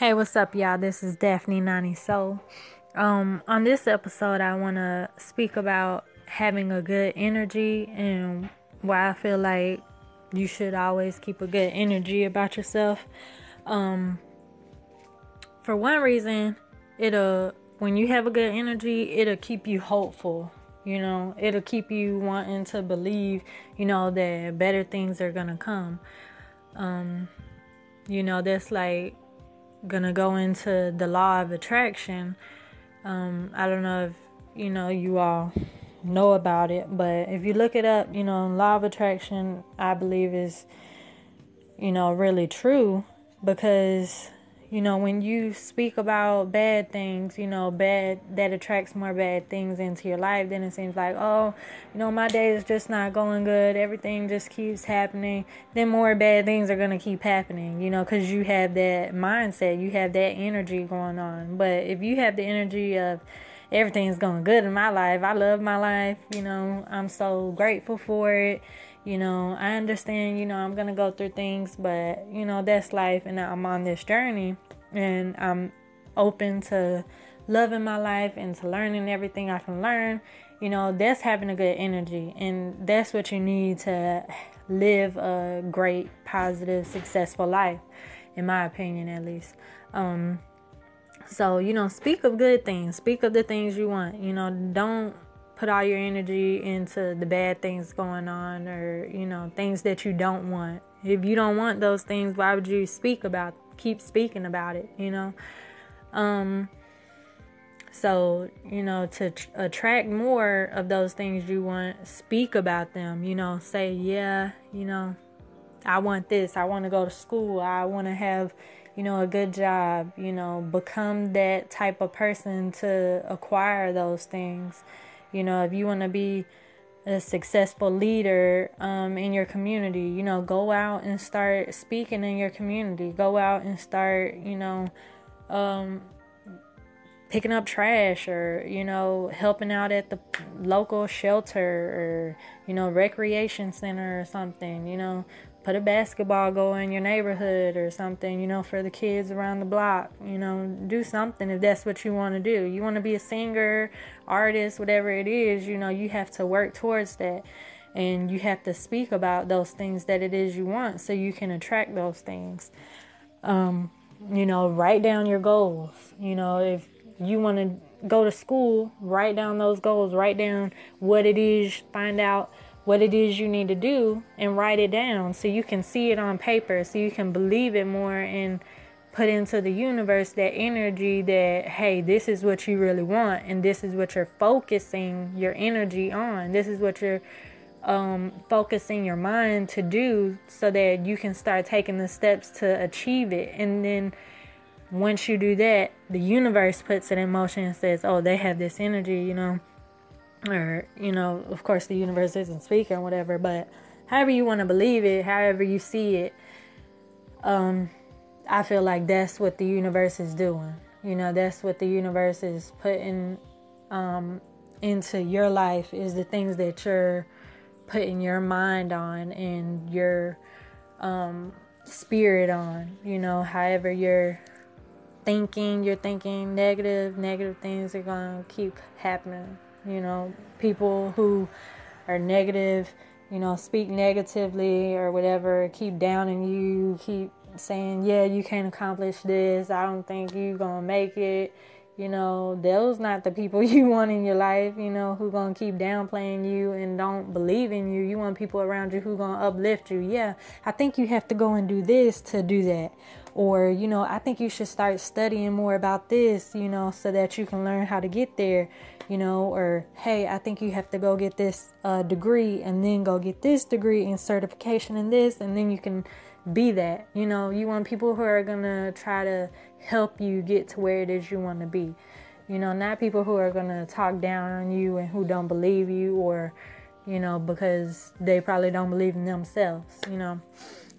Hey, what's up, y'all? This is Daphne Nani Soul. Um, on this episode, I want to speak about having a good energy and why I feel like you should always keep a good energy about yourself. Um, for one reason, it'll when you have a good energy, it'll keep you hopeful. You know, it'll keep you wanting to believe, you know, that better things are gonna come. Um, you know, that's like gonna go into the law of attraction. Um, I don't know if you know you all know about it, but if you look it up, you know, law of attraction, I believe is you know really true because you know when you speak about bad things you know bad that attracts more bad things into your life then it seems like oh you know my day is just not going good. Everything just keeps happening. Then more bad things are going to keep happening you know because you have that mindset you have that energy going on. But if you have the energy of everything's going good in my life i love my life you know i'm so grateful for it you know, I understand, you know, I'm going to go through things, but, you know, that's life and I'm on this journey and I'm open to loving my life and to learning everything I can learn. You know, that's having a good energy and that's what you need to live a great, positive, successful life, in my opinion, at least. Um, so, you know, speak of good things, speak of the things you want. You know, don't put all your energy into the bad things going on or, you know, things that you don't want. If you don't want those things, why would you speak about keep speaking about it, you know? Um so, you know, to tr- attract more of those things you want, speak about them, you know, say, yeah, you know, I want this. I want to go to school. I want to have, you know, a good job, you know, become that type of person to acquire those things. You know, if you want to be a successful leader um, in your community, you know, go out and start speaking in your community. Go out and start, you know, um, picking up trash or, you know, helping out at the local shelter or, you know, recreation center or something, you know, put a basketball goal in your neighborhood or something, you know, for the kids around the block. You know, do something if that's what you want to do. You want to be a singer, artist, whatever it is, you know, you have to work towards that. And you have to speak about those things that it is you want so you can attract those things. Um, you know, write down your goals. You know, if you want to go to school, write down those goals, write down what it is, find out what it is you need to do and write it down so you can see it on paper so you can believe it more and put into the universe that energy that hey this is what you really want and this is what you're focusing your energy on. This is what you're um, focusing your mind to do so that you can start taking the steps to achieve it. And then once you do that the universe puts it in motion and says oh they have this energy you know or you know of course the universe isn't speaking or whatever but however you want to believe it however you see it um i feel like that's what the universe is doing. You know that's what the universe is putting um into your life is the things that you're putting your mind on and your um spirit on you know however you're thinking you're thinking negative negative things are going to keep happening you know, people who are negative, you know, speak negatively or whatever, keep downing you, keep saying, yeah, you can't accomplish this. I don't think you're to make it. You know, those not the people you want in your life, you know, who to keep downplaying you and don't believe in you. You want people around you who to uplift you. Yeah, I think you have to go and do this to do that. Or, you know, I think you should start studying more about this, you know, so that you can learn how to get there you know, or hey, I think you have to go get this uh, degree and then go get this degree and certification in this, and then you can be that. You know, you want people who are gonna try to help you get to where it is you want to be. You know, not people who are gonna talk down on you and who don't believe you or, you know, because they probably don't believe in themselves. You know,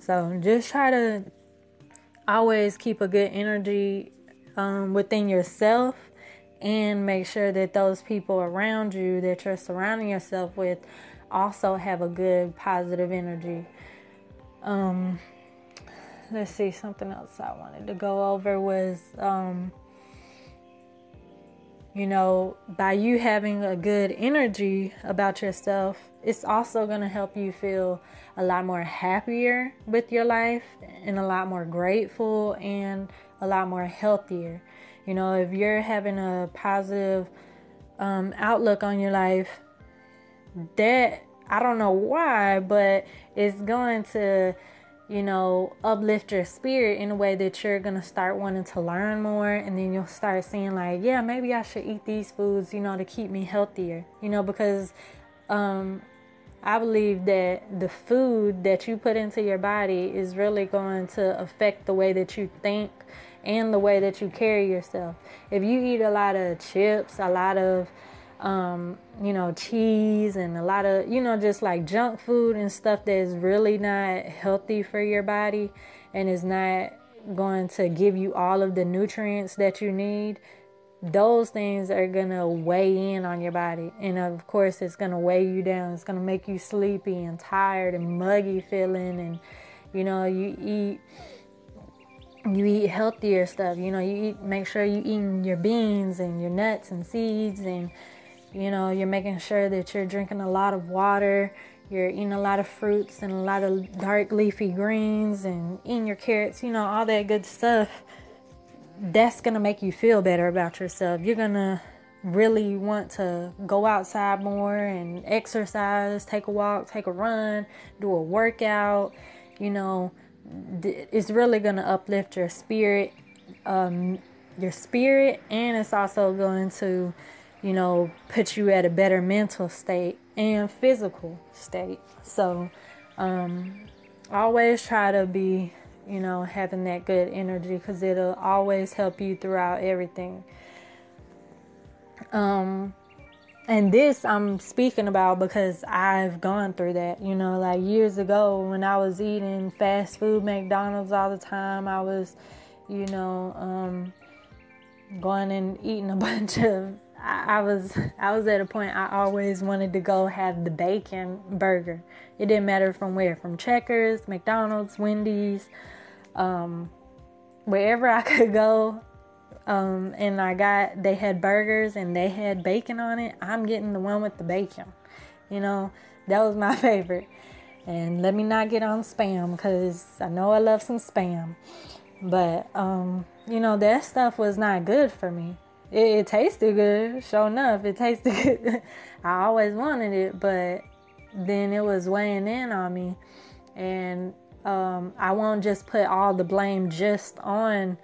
so just try to always keep a good energy um, within yourself and make sure that those people around you that you're surrounding yourself with also have a good positive energy. Um, let's see, something else I wanted to go over was, um, you know, by you having a good energy about yourself, it's also going to help you feel a lot more happier with your life and a lot more grateful and a lot more healthier. You know, if you're having a positive um, outlook on your life, that I don't know why, but it's going to, you know, uplift your spirit in a way that you're going to start wanting to learn more. And then you'll start seeing, like, yeah, maybe I should eat these foods, you know, to keep me healthier, you know, because um, I believe that the food that you put into your body is really going to affect the way that you think and the way that you carry yourself. If you eat a lot of chips, a lot of um, you know, cheese and a lot of, you know, just like junk food and stuff that is really not healthy for your body and is not going to give you all of the nutrients that you need, those things are going to weigh in on your body. And of course, it's going to weigh you down. It's going to make you sleepy and tired and muggy feeling. And, you know, you eat. You eat healthier stuff, you know. You eat. Make sure you eating your beans and your nuts and seeds, and you know, you're making sure that you're drinking a lot of water, you're eating a lot of fruits and a lot of dark leafy greens and eating your carrots, you know, all that good stuff. That's to make you feel better about yourself. You're to really want to go outside more and exercise, take a walk, take a run, do a workout, you know, it's really going to uplift your spirit um, your spirit and it's also going to you know, put you at a better mental state and physical state. So, um, always try to be, you know, having that good energy because it'll always help you throughout everything. Um, and this I'm speaking about because I've gone through that, you know, like years ago when I was eating fast food, McDonald's all the time, I was, you know, um, going and eating a bunch of I, was I was at a point I always wanted to go have the bacon burger. It didn't matter from where, from Checkers, McDonald's, Wendy's, um, wherever I could go. Um, and I got they had burgers and they had bacon on it. I'm getting the one with the bacon. You know, that was my favorite. And let me not get on spam because I know I love some spam. But um, you know, that stuff was not good for me it, it tasted good. Sure enough, it tasted good. I always wanted it, but then it was weighing in on me, and um, I won't just put all the blame just on,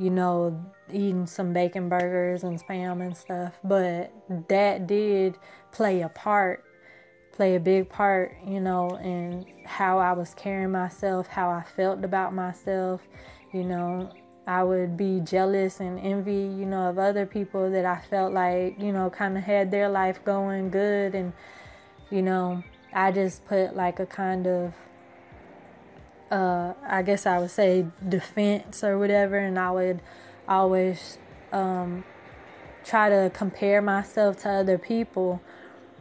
you know, eating some bacon burgers and spam and stuff, but that did play a part, play a big part, you know, in how I was carrying myself, how I felt about myself, you know, I would be jealous and envy, you know, of other people that I felt like, you know, kind of had their life going good. And, you know, I just put like a kind of, uh, I guess I would say defense or whatever. And I would always um, try to compare myself to other people.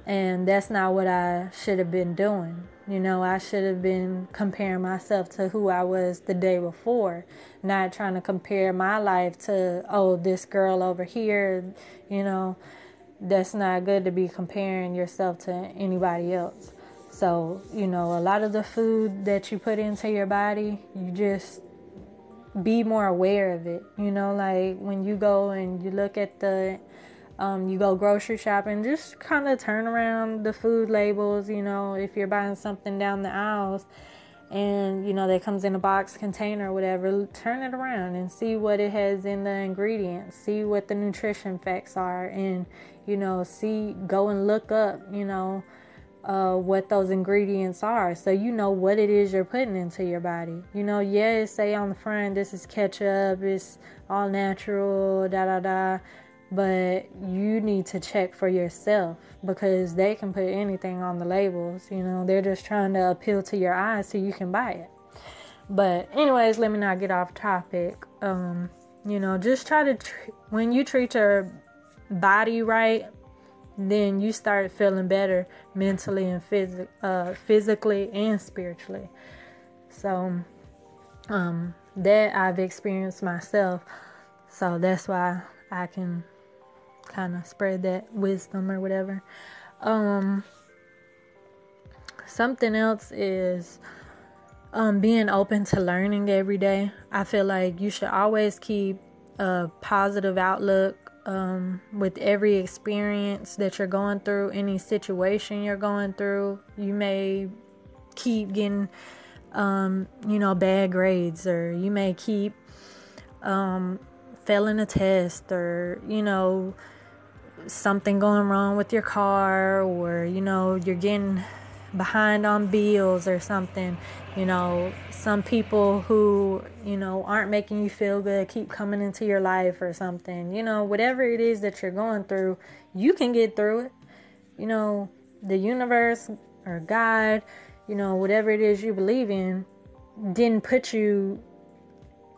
And that's not what I should have been doing. You know, I should have been comparing myself to who I was the day before, not trying to compare my life to, oh, this girl over here. You know, that's not good to be comparing yourself to anybody else. So, you know, a lot of the food that you put into your body, you just be more aware of it. You know, like when you go and you look at the um, you go grocery shopping, just kind of turn around the food labels. You know, if you're buying something down the aisles and you know that comes in a box container or whatever, turn it around and see what it has in the ingredients. See what the nutrition facts are, and you know, see go and look up. You know. Uh, what those ingredients are. So you know what it is you're putting into your body. You know yeah say on the front this is ketchup it's all natural da da da. But you need to check for yourself because they can put anything on the labels you know. They're just trying to appeal to your eyes so you can buy it. But anyways let me not get off topic. Um you know just try to tr- when you treat your body right then you start feeling better mentally and phys- uh, physically and spiritually so Um, that I've experienced myself. So that's why I can kind of spread that wisdom or whatever. Um, something else is um, being open to learning every day. I feel like you should always keep a positive outlook um, with every experience that you're going through, any situation you're going through. You may keep getting, um, you know, bad grades, or you may keep um, failing a test, or, you know, something going wrong with your car, or, you know, you're getting behind on bills or something. You know, some people who, you know, aren't making you feel good keep coming into your life or something. You know, whatever it is that you're going through, you can get through it. You know, the universe or God, you know, whatever it is you believe in, didn't put you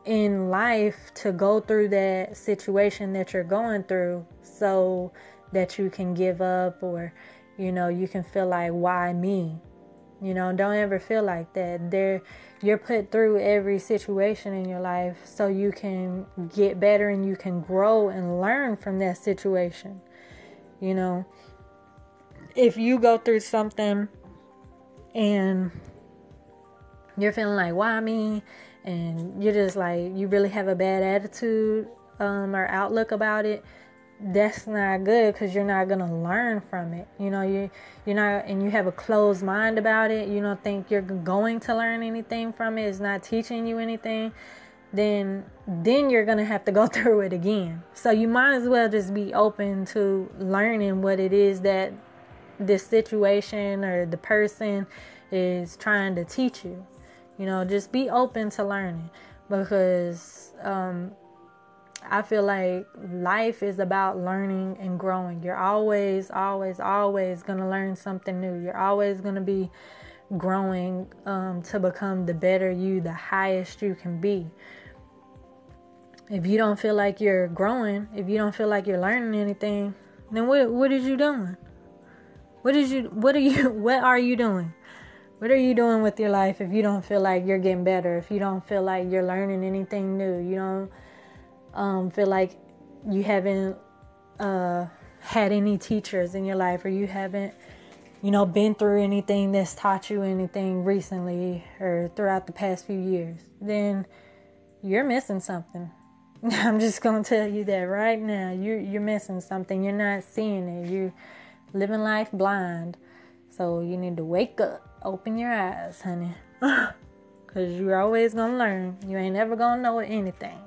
in life to go through that situation that you're going through so that you can give up or you know, you can feel like, why me? You know, don't ever feel like that. There, you're put through every situation in your life so you can get better and you can grow and learn from that situation. You know, if you go through something and you're feeling like, why me? And you're just like, you really have a bad attitude um, or outlook about it that's not good because you're not gonna learn from it. You know, you you're not, and you have a closed mind about it. You don't think you're going to learn anything from it. It's not teaching you anything. Then then you're gonna have to go through it again. So you might as well just be open to learning what it is that this situation or the person is trying to teach you. You know, just be open to learning because um, I feel like life is about learning and growing. You're always, always, always going to learn something new. You're always going to be growing um, to become the better you, the highest you can be. If you don't feel like you're growing, if you don't feel like you're learning anything, then what what is you doing? What is you what are you what are you doing? What are you doing with your life if you don't feel like you're getting better? If you don't feel like you're learning anything new, you don't um, feel like you haven't uh, had any teachers in your life or you haven't you know been through anything that's taught you anything recently or throughout the past few years then you're missing something. I'm just going to tell you that right now. You're, you're missing something. You're not seeing it. You're living life blind. So you need to wake up. Open your eyes honey. Because you're always going to learn. You ain't ever going to know anything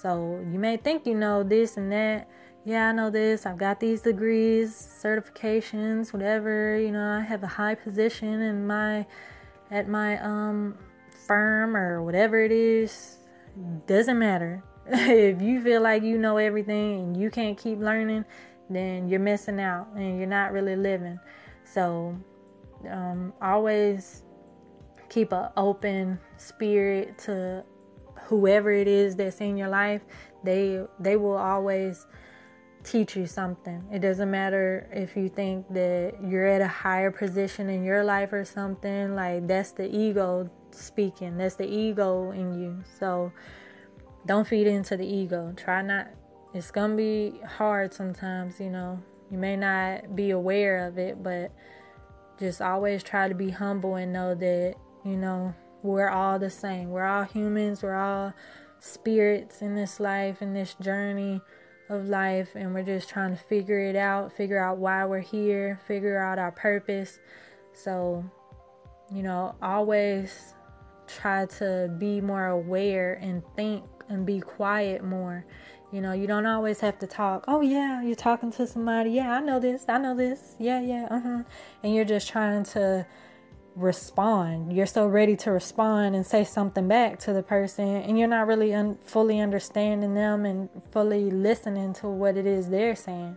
so you may think you know this and that. Yeah, I know this. I've got these degrees, certifications, whatever. You know, I have a high position in my at my um firm or whatever it is. Doesn't matter. if you feel like you know everything and you can't keep learning, then you're missing out and you're not really living. So um, always keep an open spirit to whoever it is that's in your life, they they will always teach you something. It doesn't matter if you think that you're at a higher position in your life or something, like that's the ego speaking. That's the ego in you. So don't feed into the ego. Try not it's going to be hard sometimes, you know. You may not be aware of it, but just always try to be humble and know that, you know, we're all the same. We're all humans. We're all spirits in this life, in this journey of life, and we're just trying to figure it out, figure out why we're here, figure out our purpose. So, you know, always try to be more aware and think and be quiet more. You know, you don't always have to talk. Oh, yeah, you're talking to somebody. Yeah, I know this. I know this. Yeah, yeah, uh huh. And you're just trying to respond. You're so ready to respond and say something back to the person, and you're not really un- fully understanding them and fully listening to what it is they're saying.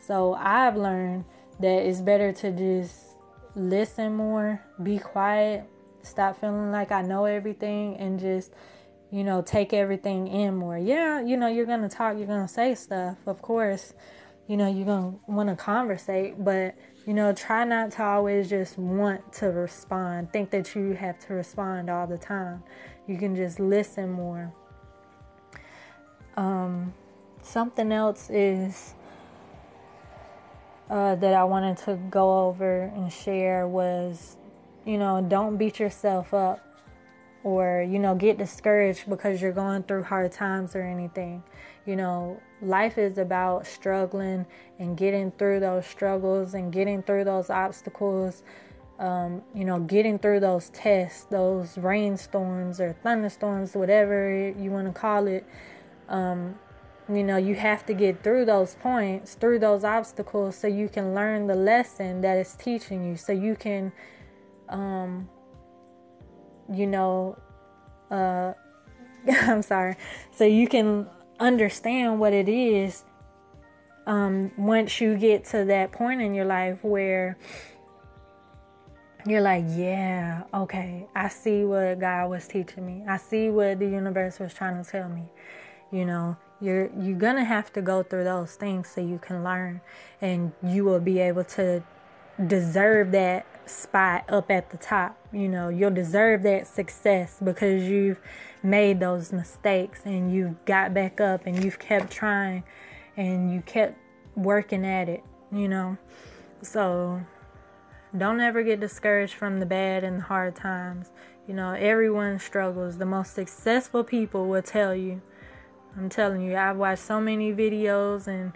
So I've learned that it's better to just listen more, be quiet, stop feeling like I know everything, and just you know take everything in more. Yeah, you know you're gonna talk, you're gonna say stuff, of course. You know you're gonna want to conversate, but you know, try not to always just want to respond, think that you have to respond all the time. You can just listen more. Um, something else is uh, that I wanted to go over and share was, you know, don't beat yourself up or, you know, get discouraged because you're going through hard times or anything. You know, life is about struggling and getting through those struggles and getting through those obstacles. Um, you know, getting through those tests, those rainstorms or thunderstorms, whatever you want to call it. Um, you know, you have to get through those points, through those obstacles, so you can learn the lesson that it's teaching you, so you can, um, you know, uh, I'm sorry, so you can understand what it is um, once you get to that point in your life where you're like, yeah, okay, I see what God was teaching me. I see what the universe was trying to tell me. You know, you're you're gonna have to go through those things so you can learn, and you will be able to deserve that spot up at the top. You know, you'll deserve that success because you've made those mistakes and you've got back up and you've kept trying and you kept working at it, you know. So don't ever get discouraged from the bad and the hard times. You know, everyone struggles. The most successful people will tell you. I'm telling you, I've watched so many videos and,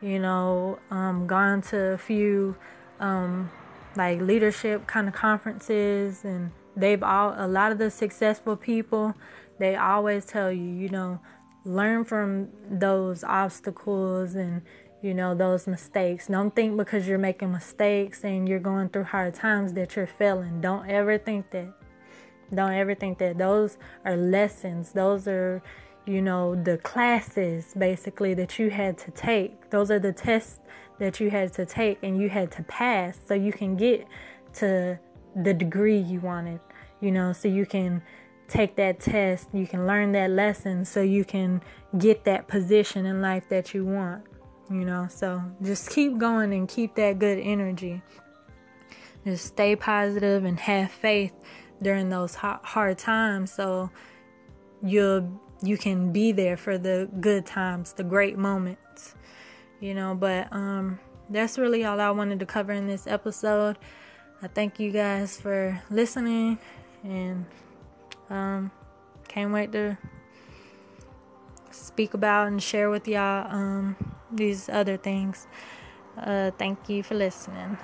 you know, um, gone to a few um, like leadership kind of conferences and they've all a lot of the successful people they always tell you you know learn from those obstacles and you know those mistakes. Don't think because you're making mistakes and you're going through hard times that you're failing. Don't ever think that. Don't ever think that. Those are lessons. Those are you know the classes basically that you had to take. Those are the tests that you had to take and you had to pass so you can get to the degree you wanted, you know, so you can take that test, you can learn that lesson so you can get that position in life that you want, you know. So just keep going and keep that good energy. Just stay positive and have faith during those hard times so you'll you can be there for the good times, the great moments you know but um that's really all i wanted to cover in this episode. I thank you guys for listening and um can't wait to speak about and share with y'all um these other things. Uh thank you for listening